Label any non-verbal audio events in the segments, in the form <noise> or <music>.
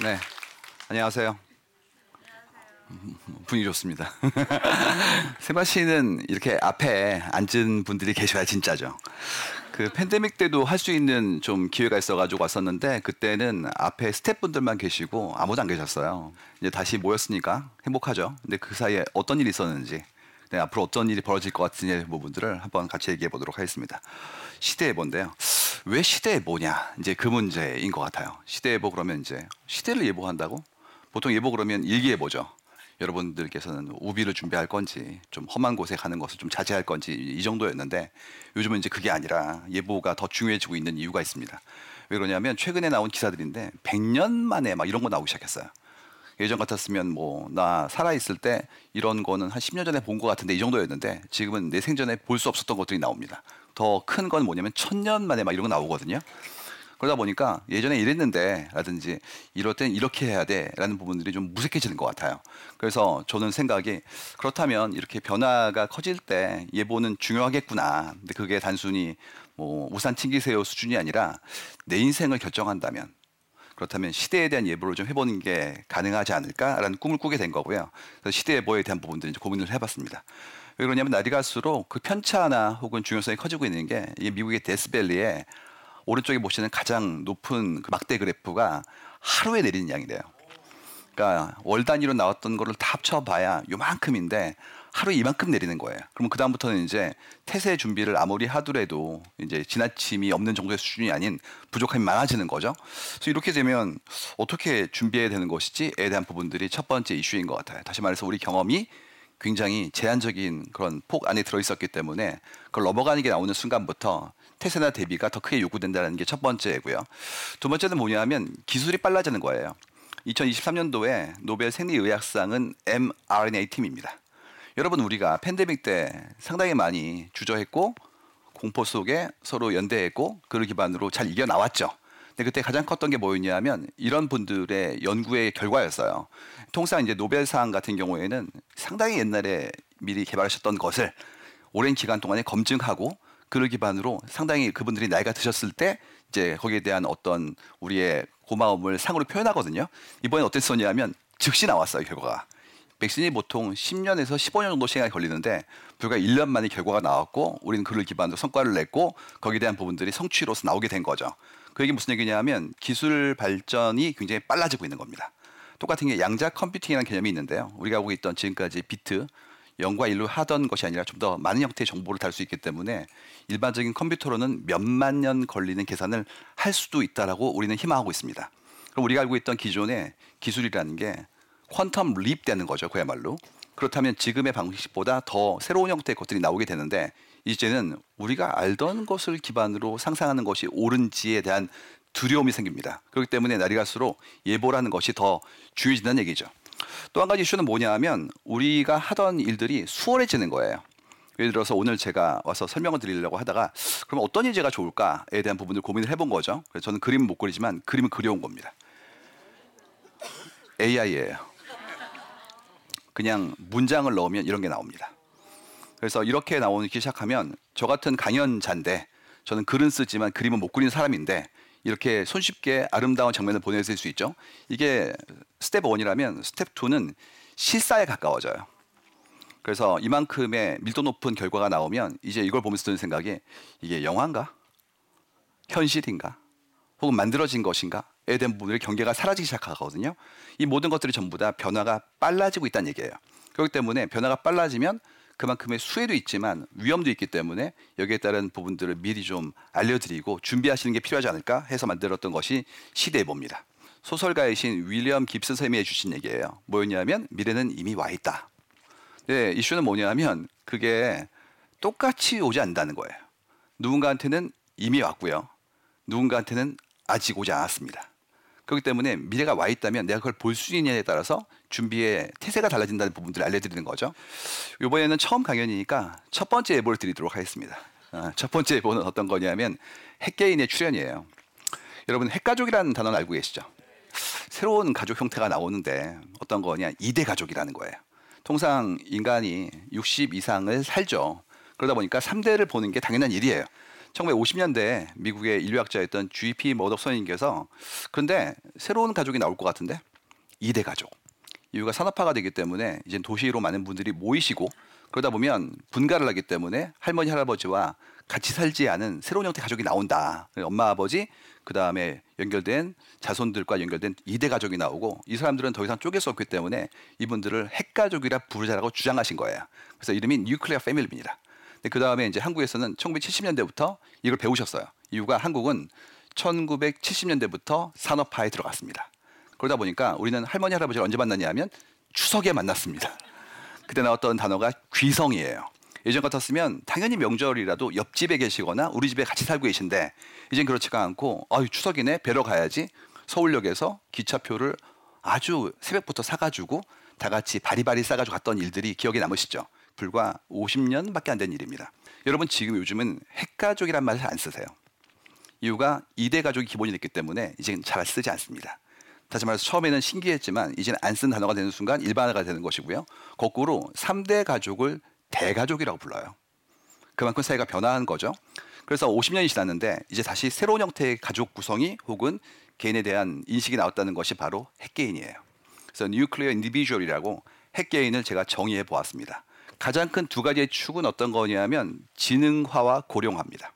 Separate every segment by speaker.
Speaker 1: 네, 안녕하세요. 분위기 좋습니다. <laughs> 세바 씨는 이렇게 앞에 앉은 분들이 계셔야 진짜죠. 그 팬데믹 때도 할 수 있는 좀 기회가 있어가지고 왔었는데 그때는 앞에 스태프분들만 계시고 아무도 안 계셨어요. 이제 다시 모였으니까 행복하죠. 근데 그 사이에 어떤 일이 있었는지 네, 앞으로 어떤 일이 벌어질 것 같은 부분들을 한번 같이 얘기해 보도록 하겠습니다. 시대예보인데요. 왜 시대예보냐? 이제 그 문제인 것 같아요. 시대예보 그러면 이제 시대를 예보한다고? 보통 예보 그러면 일기예보죠. 여러분들께서는 우비를 준비할 건지 좀 험한 곳에 가는 것을 좀 자제할 건지 이 정도였는데 요즘은 이제 그게 아니라 예보가 더 중요해지고 있는 이유가 있습니다. 왜 그러냐면 최근에 나온 기사들인데 100년 만에 막 이런 거 나오기 시작했어요. 예전 같았으면 뭐 나 살아 있을 때 이런 거는 한 10년 전에 본 것 같은데 이 정도였는데 지금은 내 생전에 볼 수 없었던 것들이 나옵니다. 더 큰 건 뭐냐면 천년 만에 막 이런 거 나오거든요. 그러다 보니까 예전에 이랬는데 라든지 이럴 땐 이렇게 해야 돼 라는 부분들이 좀 무색해지는 것 같아요. 그래서 저는 생각이 그렇다면 이렇게 변화가 커질 때 예보는 중요하겠구나. 근데 그게 단순히 뭐 우산 튕기세요 수준이 아니라 내 인생을 결정한다면 그렇다면 시대에 대한 예보를 좀 해보는 게 가능하지 않을까라는 꿈을 꾸게 된 거고요. 그래서 시대 예보에 대한 부분들 이제 고민을 해봤습니다. 왜 그러냐면 날이 갈수록 그 편차나 혹은 중요성이 커지고 있는 게 이게 미국의 데스밸리에 오른쪽에 보시는 가장 높은 그 막대 그래프가 하루에 내리는 양이래요. 그러니까 월 단위로 나왔던 거를 다 합쳐봐야 요만큼인데 하루에 이만큼 내리는 거예요. 그러면 그 다음부터는 이제 태세 준비를 아무리 하더라도 이제 지나침이 없는 정도의 수준이 아닌 부족함이 많아지는 거죠. 그래서 이렇게 되면 어떻게 준비해야 되는 것이지에 대한 부분들이 첫 번째 이슈인 것 같아요. 다시 말해서 우리 경험이 굉장히 제한적인 그런 폭 안에 들어 있었기 때문에 그걸 넘어가는 게 나오는 순간부터 태세나 대비가 더 크게 요구된다는 게 첫 번째고요. 두 번째는 뭐냐면 기술이 빨라지는 거예요. 2023년도에 노벨 생리의학상은 mRNA 팀입니다. 여러분 우리가 팬데믹 때 상당히 많이 주저했고 공포 속에 서로 연대했고 그를 기반으로 잘 이겨 나왔죠. 근데 그때 가장 컸던 게 뭐였냐면 이런 분들의 연구의 결과였어요. 통상 이제 노벨상 같은 경우에는 상당히 옛날에 미리 개발하셨던 것을 오랜 기간 동안에 검증하고 그를 기반으로 상당히 그분들이 나이가 드셨을 때 이제 거기에 대한 어떤 우리의 고마움을 상으로 표현하거든요. 이번에 어땠었냐면 즉시 나왔어요 결과가. 백신이 보통 10년에서 15년 정도 시간이 걸리는데 불과 1년 만에 결과가 나왔고 우리는 그를 기반으로 성과를 냈고 거기에 대한 부분들이 성취로서 나오게 된 거죠. 그 얘기 무슨 얘기냐면 기술 발전이 굉장히 빨라지고 있는 겁니다. 똑같은 게 양자 컴퓨팅이라는 개념이 있는데요. 우리가 하고 있던 지금까지 비트 0과 1로 하던 것이 아니라 좀 더 많은 형태의 정보를 다룰 수 있기 때문에 일반적인 컴퓨터로는 몇만 년 걸리는 계산을 할 수도 있다라고 우리는 희망하고 있습니다. 그럼 우리가 알고 있던 기존의 기술이라는 게 quantum leap 되는 거죠. 그야말로. 그렇다면 지금의 방식보다 더 새로운 형태의 것들이 나오게 되는데 이제는 우리가 알던 것을 기반으로 상상하는 것이 옳은지에 대한 두려움이 생깁니다. 그렇기 때문에 날이 갈수록 예보라는 것이 더 중요해진다는 얘기죠. 또 한 가지 이슈는 뭐냐 하면 우리가 하던 일들이 수월해지는 거예요. 예를 들어서 오늘 제가 와서 설명을 드리려고 하다가 그럼 어떤 예제가 좋을까에 대한 부분을 고민을 해본 거죠. 그래서 저는 그림은 못 그리지만 그림은 그려온 겁니다. AI예요. 그냥 문장을 넣으면 이런 게 나옵니다. 그래서 이렇게 나오기 시작하면 저 같은 강연자인데 저는 글은 쓰지만 그림은 못 그리는 사람인데 이렇게 손쉽게 아름다운 장면을 보내줄 수 있죠. 이게 스텝 1이라면 스텝 2는 실사에 가까워져요. 그래서 이만큼의 밀도 높은 결과가 나오면 이제 이걸 보면서 드는 생각이 이게 영화인가? 현실인가? 혹은 만들어진 것인가?에 대한 부분의 경계가 사라지기 시작하거든요. 이 모든 것들이 전부 다 변화가 빨라지고 있다는 얘기예요. 그렇기 때문에 변화가 빨라지면 그만큼의 수혜도 있지만 위험도 있기 때문에 여기에 따른 부분들을 미리 좀 알려드리고 준비하시는 게 필요하지 않을까 해서 만들었던 것이 시대봅니다. 소설가이신 윌리엄 깁슨 선생님이 해주신 얘기예요. 뭐였냐면 미래는 이미 와 있다. 네, 이슈는 뭐냐면 그게 똑같이 오지 않는다는 거예요. 누군가한테는 이미 왔고요. 누군가한테는 아직 오지 않았습니다. 그렇기 때문에 미래가 와 있다면 내가 그걸 볼 수 있느냐에 따라서 준비의 태세가 달라진다는 부분들을 알려드리는 거죠. 이번에는 처음 강연이니까 첫 번째 예보를 드리도록 하겠습니다. 어, 첫 번째 예보는 어떤 거냐면 핵개인의 출현이에요. 여러분 핵가족이라는 단어는 알고 계시죠? 새로운 가족 형태가 나오는데 어떤 거냐? 이대 가족이라는 거예요. 통상 인간이 60 이상을 살죠. 그러다 보니까 3대를 보는 게 당연한 일이에요. 1950년대 미국의 인류학자였던 G.P. 머덕선님께서 그런데 새로운 가족이 나올 것 같은데 이대 가족. 이유가 산업화가 되기 때문에 이제 도시로 많은 분들이 모이시고 그러다 보면 분가를 하기 때문에 할머니 할아버지와 같이 살지 않은 새로운 형태 가족이 나온다. 엄마 아버지 그 다음에 연결된 자손들과 연결된 이대 가족이 나오고 이 사람들은 더 이상 쪼갤 수 없기 때문에 이분들을 핵가족이라 부르자라고 주장하신 거예요. 그래서 이름이 뉴클리어 패밀리입니다. 그 다음에 이제 한국에서는 1970년대부터 이걸 배우셨어요. 이유가 한국은 1970년대부터 산업화에 들어갔습니다. 그러다 보니까 우리는 할머니 할아버지를 언제 만났냐 하면 추석에 만났습니다. 그때 나왔던 단어가 귀성이에요. 예전 같았으면 당연히 명절이라도 옆집에 계시거나 우리 집에 같이 살고 계신데 이젠 그렇지가 않고 아유 추석이네 뵈러 가야지 서울역에서 기차표를 아주 새벽부터 사가지고 다 같이 바리바리 싸가지고 갔던 일들이 기억에 남으시죠. 불과 50년밖에 안 된 일입니다. 여러분 지금 요즘은 핵가족이란 말을 안 쓰세요. 이유가 이대 가족이 기본이 됐기 때문에 이제 잘 쓰지 않습니다. 다시 말해서 처음에는 신기했지만 이제는 안 쓴 단어가 되는 순간 일반화가 되는 것이고요. 거꾸로 3대 가족을 대가족이라고 불러요. 그만큼 사회가 변화한 거죠. 그래서 50년이 지났는데 이제 다시 새로운 형태의 가족 구성이 혹은 개인에 대한 인식이 나왔다는 것이 바로 핵개인이에요. 그래서 nuclear individual이라고 핵개인을 제가 정의해 보았습니다. 가장 큰 두 가지의 축은 어떤 거냐면 지능화와 고령화입니다.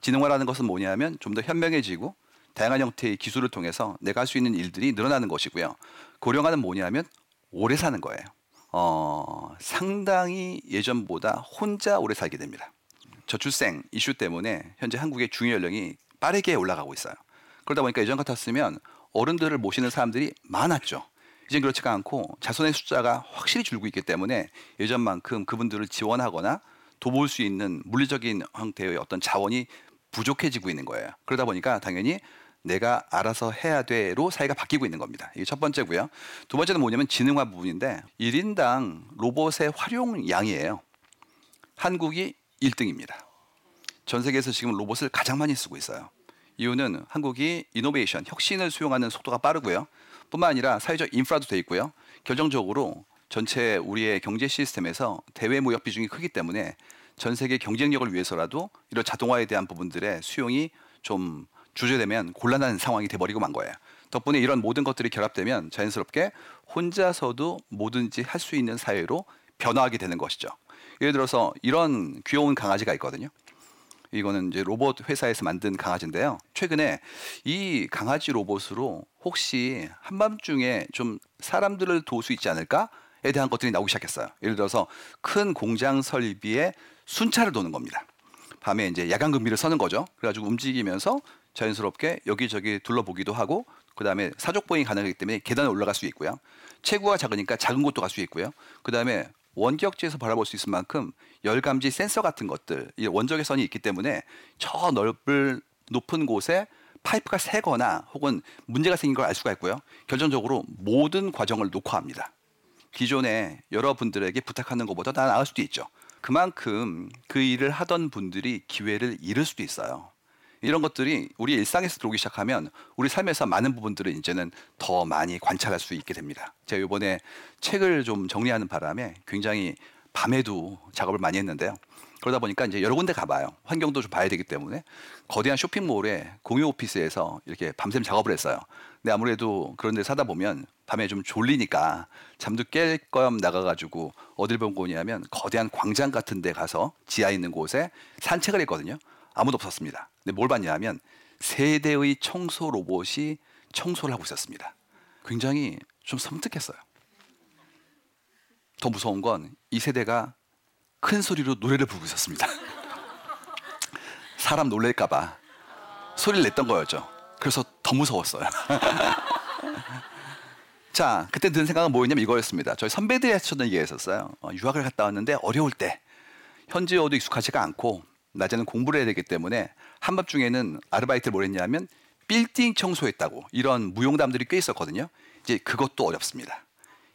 Speaker 1: 지능화라는 것은 뭐냐면 좀 더 현명해지고 다양한 형태의 기술을 통해서 내가 할 수 있는 일들이 늘어나는 것이고요. 고령화는 뭐냐면 오래 사는 거예요. 어, 상당히 예전보다 혼자 오래 살게 됩니다. 저출생 이슈 때문에 현재 한국의 중위 연령이 빠르게 올라가고 있어요. 그러다 보니까 예전 같았으면 어른들을 모시는 사람들이 많았죠. 이젠 그렇지가 않고 자손의 숫자가 확실히 줄고 있기 때문에 예전만큼 그분들을 지원하거나 도볼 수 있는 물리적인 형태의 어떤 자원이 부족해지고 있는 거예요. 그러다 보니까 당연히 내가 알아서 해야 돼로 사회가 바뀌고 있는 겁니다. 이게 첫 번째고요. 두 번째는 뭐냐면 지능화 부분인데 1인당 로봇의 활용량이에요. 한국이 1등입니다. 전 세계에서 지금 로봇을 가장 많이 쓰고 있어요. 이유는 한국이 이노베이션, 혁신을 수용하는 속도가 빠르고요. 뿐만 아니라 사회적 인프라도 돼 있고요. 결정적으로 전체 우리의 경제 시스템에서 대외 무역 비중이 크기 때문에 전 세계 경쟁력을 위해서라도 이런 자동화에 대한 부분들의 수용이 좀 주제되면 곤란한 상황이 돼버리고 만 거예요. 덕분에 이런 모든 것들이 결합되면 자연스럽게 혼자서도 뭐든지 할 수 있는 사회로 변화하게 되는 것이죠. 예를 들어서 이런 귀여운 강아지가 있거든요. 이거는 이제 로봇 회사에서 만든 강아지인데요. 최근에 이 강아지 로봇으로 혹시 한밤중에 좀 사람들을 도울 수 있지 않을까에 대한 것들이 나오기 시작했어요. 예를 들어서 큰 공장 설비에 순찰을 도는 겁니다. 밤에 이제 야간 근비를 서는 거죠. 그래가지고 움직이면서 자연스럽게 여기저기 둘러보기도 하고 그 다음에 사족 보행이 가능하기 때문에 계단에 올라갈 수 있고요. 체구가 작으니까 작은 곳도 갈 수 있고요. 그 다음에 원격지에서 바라볼 수 있을 만큼 열감지 센서 같은 것들, 이 원적외 선이 있기 때문에 저 넓을 높은 곳에 파이프가 새거나 혹은 문제가 생긴 걸 알 수가 있고요. 결정적으로 모든 과정을 녹화합니다. 기존에 여러분들에게 부탁하는 것보다 다 나을 수도 있죠. 그만큼 그 일을 하던 분들이 기회를 잃을 수도 있어요. 이런 것들이 우리 일상에서 들어오기 시작하면 우리 삶에서 많은 부분들을 이제는 더 많이 관찰할 수 있게 됩니다. 제가 이번에 책을 좀 정리하는 바람에 굉장히 밤에도 작업을 많이 했는데요. 그러다 보니까 이제 여러 군데 가봐요. 환경도 좀 봐야 되기 때문에 거대한 쇼핑몰에 공유 오피스에서 이렇게 밤샘 작업을 했어요. 근데 아무래도 그런 데 사다 보면 밤에 좀 졸리니까 잠도 깰겸 나가가지고 어딜 본 거냐면 거대한 광장 같은 데 가서 지하 있는 곳에 산책을 했거든요. 아무도 없었습니다. 근데 뭘 봤냐면 세 대의 청소 로봇이 청소를 하고 있었습니다. 굉장히 좀 섬뜩했어요. 더 무서운 건 이 세대가 큰 소리로 노래를 부르고 있었습니다. 사람 놀랄까봐 소리를 냈던 거였죠. 그래서 더 무서웠어요. <laughs> 자, 그때 든 생각은 뭐였냐면 이거였습니다. 저희 선배들이 하셨던 얘기가 있었어요. 어, 유학을 갔다 왔는데 어려울 때 현지어도 익숙하지가 않고 낮에는 공부를 해야 되기 때문에 한밤중에는 아르바이트를 뭘 했냐면 빌딩 청소했다고 이런 무용담들이 꽤 있었거든요. 이제 그것도 어렵습니다.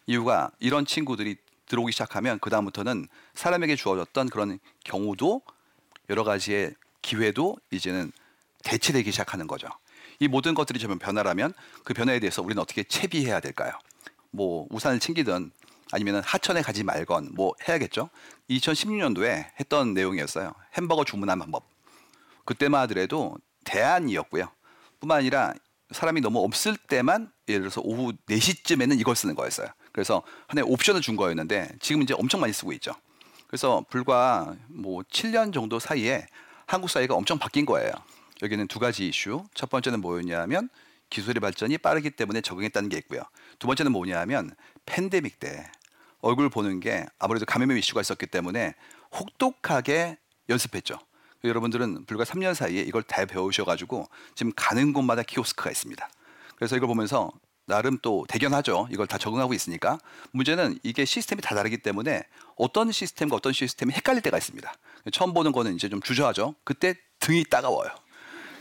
Speaker 1: 이유가 이런 친구들이 들어오기 시작하면 그 다음부터는 사람에게 주어졌던 그런 경우도 여러 가지의 기회도 이제는 대체되기 시작하는 거죠. 이 모든 것들이 좀 변화라면 그 변화에 대해서 우리는 어떻게 채비해야 될까요? 뭐 우산을 챙기든 아니면 하천에 가지 말건 뭐 해야겠죠. 2016년도에 했던 내용이었어요. 햄버거 주문한 방법. 그때만 하더라도 대안이었고요. 뿐만 아니라 사람이 너무 없을 때만 예를 들어서 오후 4시쯤에는 이걸 쓰는 거였어요. 그래서 하나의 옵션을 준 거였는데 지금 이제 엄청 많이 쓰고 있죠. 그래서 불과 뭐 7년 정도 사이에 한국 사회가 엄청 바뀐 거예요. 여기는 두 가지 이슈. 첫 번째는 뭐였냐면 기술의 발전이 빠르기 때문에 적응했다는 게 있고요. 두 번째는 뭐냐면 팬데믹 때 얼굴 보는 게 아무래도 감염의 이슈가 있었기 때문에 혹독하게 연습했죠. 여러분들은 불과 3년 사이에 이걸 다 배우셔가지고 지금 가는 곳마다 키오스크가 있습니다. 그래서 이걸 보면서 나름 또 대견하죠. 이걸 다 적응하고 있으니까. 문제는 이게 시스템이 다 다르기 때문에 어떤 시스템과 어떤 시스템이 헷갈릴 때가 있습니다. 처음 보는 거는 이제 좀 주저하죠. 그때 등이 따가워요.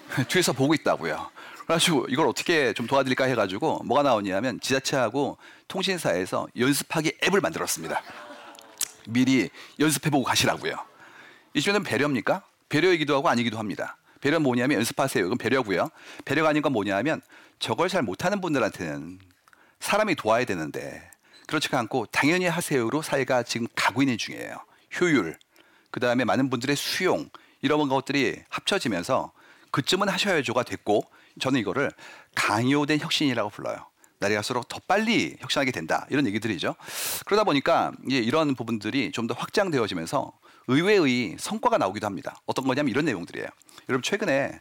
Speaker 1: <laughs> 뒤에서 보고 있다고요. 그래가지고 이걸 어떻게 좀 도와드릴까 해가지고 뭐가 나오냐면 지자체하고 통신사에서 연습하기 앱을 만들었습니다. 미리 연습해보고 가시라고요. 이주는 배려입니까? 배려이기도 하고 아니기도 합니다. 배려 뭐냐면 연습하세요. 이건 배려고요. 배려가 아닌 건 뭐냐면 저걸 잘 못하는 분들한테는 사람이 도와야 되는데 그렇지가 않고 당연히 하세요로 사회가 지금 가고 있는 중이에요. 효율, 그 다음에 많은 분들의 수용 이런 것들이 합쳐지면서 그쯤은 하셔야죠가 됐고 저는 이거를 강요된 혁신이라고 불러요. 날이 갈수록 더 빨리 혁신하게 된다 이런 얘기들이죠. 그러다 보니까 이런 부분들이 좀 더 확장되어지면서 의외의 성과가 나오기도 합니다. 어떤 거냐면 이런 내용들이에요. 여러분 최근에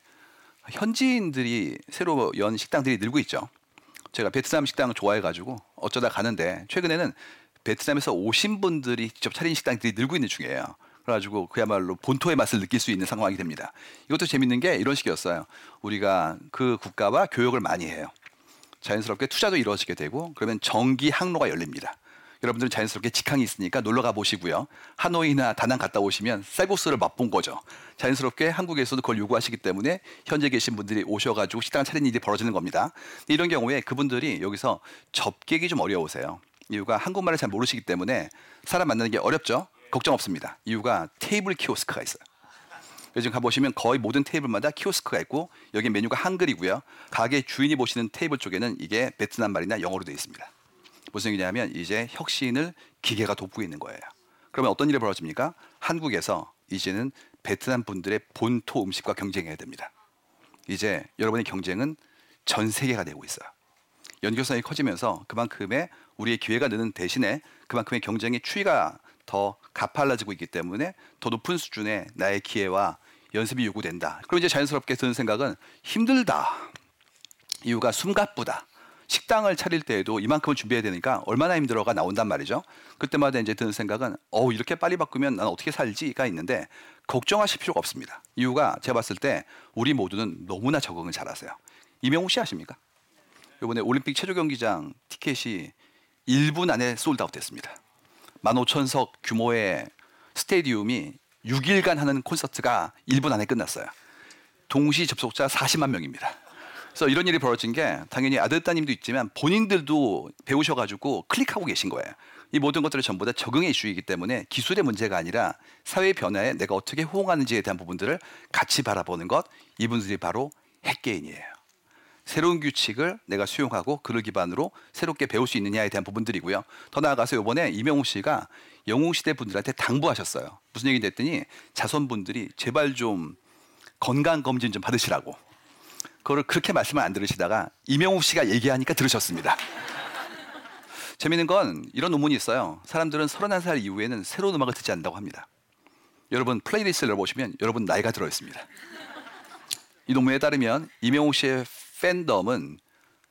Speaker 1: 현지인들이 새로 연 식당들이 늘고 있죠. 제가 베트남 식당을 좋아해가지고 어쩌다 가는데 최근에는 베트남에서 오신 분들이 직접 차린 식당들이 늘고 있는 중이에요. 그래가지고 그야말로 본토의 맛을 느낄 수 있는 상황이 됩니다. 이것도 재밌는 게 이런 식이었어요. 우리가 그 국가와 교역을 많이 해요. 자연스럽게 투자도 이루어지게 되고 그러면 정기 항로가 열립니다. 여러분들은 자연스럽게 직항이 있으니까 놀러 가 보시고요. 하노이나 다낭 갔다 오시면 쌀국수를 맛본 거죠. 자연스럽게 한국에서도 그걸 요구하시기 때문에 현재 계신 분들이 오셔가지고 식당 차리는 일이 벌어지는 겁니다. 이런 경우에 그분들이 여기서 접객이 좀 어려우세요. 이유가 한국말을 잘 모르시기 때문에 사람 만나는 게 어렵죠. 걱정 없습니다. 이유가 테이블 키오스크가 있어요. 요즘 가보시면 거의 모든 테이블마다 키오스크가 있고 여기 메뉴가 한글이고요. 가게 주인이 보시는 테이블 쪽에는 이게 베트남 말이나 영어로 되어 있습니다. 무슨 얘기냐면 이제 혁신을 기계가 돕고 있는 거예요. 그러면 어떤 일이 벌어집니까? 한국에서 이제는 베트남 분들의 본토 음식과 경쟁해야 됩니다. 이제 여러분의 경쟁은 전 세계가 되고 있어요. 연결성이 커지면서 그만큼의 우리의 기회가 느는 대신에 그만큼의 경쟁의 추이가 더 가팔라지고 있기 때문에 더 높은 수준의 나의 기회와 연습이 요구된다. 그럼 이제 자연스럽게 드는 생각은 힘들다. 이유가 숨가쁘다. 식당을 차릴 때에도 이만큼을 준비해야 되니까 얼마나 힘들어가 나온단 말이죠. 그때마다 이제 드는 생각은 어 이렇게 빨리 바꾸면 난 어떻게 살지가 있는데 걱정하실 필요가 없습니다. 이유가 제가 봤을 때 우리 모두는 너무나 적응을 잘하세요. 이명웅 씨 아십니까? 이번에 올림픽 체조 경기장 티켓이 1분 안에 솔드아웃 됐습니다. 15,000석 규모의 스테디움이 6일간 하는 콘서트가 1분 안에 끝났어요. 동시 접속자 40만 명입니다. 그래서 이런 일이 벌어진 게 당연히 아들 따님도 있지만 본인들도 배우셔가지고 클릭하고 계신 거예요. 이 모든 것들을 전부 다 적응의 이슈이기 때문에 기술의 문제가 아니라 사회 변화에 내가 어떻게 호응하는지에 대한 부분들을 같이 바라보는 것 이분들이 바로 핵개인이에요. 새로운 규칙을 내가 수용하고 그를 기반으로 새롭게 배울 수 있느냐에 대한 부분들이고요. 더 나아가서 이번에 이명웅 씨가 영웅 시대 분들한테 당부하셨어요. 무슨 얘기 됐더니 자손분들이 제발 좀 건강 검진 좀 받으시라고. 그거를 그렇게 말씀을 안 들으시다가 이명웅 씨가 얘기하니까 들으셨습니다. 재밌는 건 이런 논문이 있어요. 사람들은 31살 이후에는 새로운 음악을 듣지 않는다고 합니다. 여러분 playlist를 보시면 여러분 나이가 들어 있습니다. 이 논문에 따르면 임영웅 씨의 팬덤은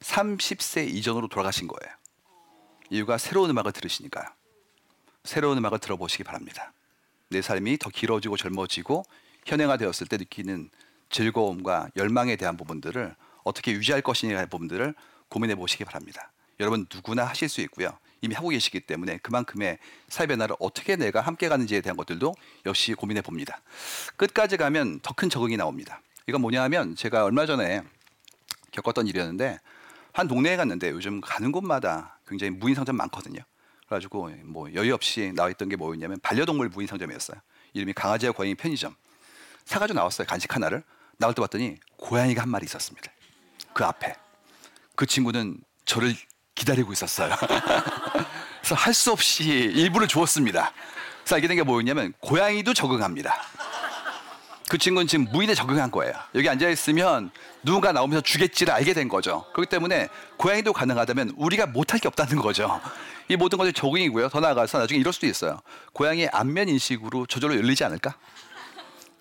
Speaker 1: 30세 이전으로 돌아가신 거예요. 이유가 새로운 음악을 들으시니까요. 새로운 음악을 들어보시기 바랍니다. 내 삶이 더 길어지고 젊어지고 현행화되었을 때 느끼는 즐거움과 열망에 대한 부분들을 어떻게 유지할 것이냐의 부분들을 고민해 보시기 바랍니다. 여러분 누구나 하실 수 있고요. 이미 하고 계시기 때문에 그만큼의 사회 변화를 어떻게 내가 함께 가는지에 대한 것들도 역시 고민해 봅니다. 끝까지 가면 더 큰 적응이 나옵니다. 이건 뭐냐 하면 제가 얼마 전에 겪었던 일이었는데 한 동네에 갔는데 요즘 가는 곳마다 굉장히 무인 상점 많거든요. 그래가지고 뭐 여유 없이 나와 있던 게 뭐였냐면 반려동물 무인 상점이었어요. 이름이 강아지와 고양이 편의점. 사가지고 나왔어요 간식 하나를. 나올 때 봤더니 고양이가 한 마리 있었습니다. 그 앞에 그 친구는 저를 기다리고 있었어요. <laughs> 그래서 할 수 없이 일부를 주었습니다. 그래서 알게 된 게 뭐였냐면 고양이도 적응합니다. 그 친구는 지금 무인에 적응한 거예요. 여기 앉아 있으면 누군가 나오면서 주겠지를 알게 된 거죠. 그렇기 때문에 고양이도 가능하다면 우리가 못할 게 없다는 거죠. 이 모든 것이 적응이고요. 더 나아가서 나중에 이럴 수도 있어요. 고양이의 안면 인식으로 저절로 열리지 않을까?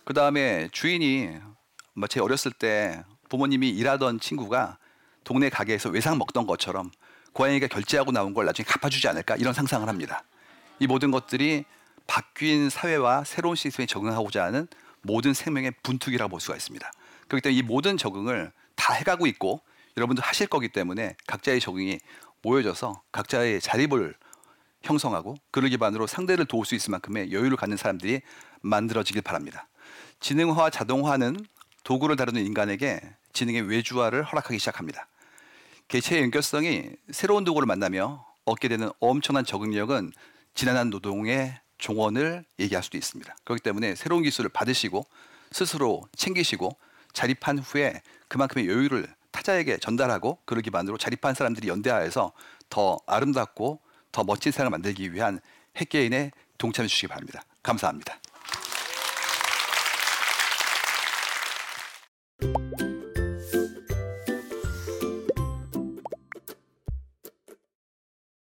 Speaker 1: 그 다음에 주인이 뭐 제 어렸을 때 부모님이 일하던 친구가 동네 가게에서 외상 먹던 것처럼 고양이가 결제하고 나온 걸 나중에 갚아주지 않을까 이런 상상을 합니다. 이 모든 것들이 바뀐 사회와 새로운 시스템에 적응하고자 하는 모든 생명의 분투기라고 볼 수가 있습니다. 그렇기 때문에 이 모든 적응을 다 해가고 있고 여러분도 하실 거기 때문에 각자의 적응이 모여져서 각자의 자립을 형성하고 그를 기반으로 상대를 도울 수 있을 만큼의 여유를 갖는 사람들이 만들어지길 바랍니다. 지능화와 자동화는 도구를 다루는 인간에게 지능의 외주화를 허락하기 시작합니다. 개체의 연결성이 새로운 도구를 만나며 얻게 되는 엄청난 적응력은 지난한 노동의 종언을 얘기할 수도 있습니다. 그렇기 때문에 새로운 기술을 받으시고 스스로 챙기시고 자립한 후에 그만큼의 여유를 타자에게 전달하고 그를 기반으로 자립한 사람들이 연대하여서 더 아름답고 더 멋진 세상을 만들기 위한 핵개인에 동참해 주시기 바랍니다. 감사합니다.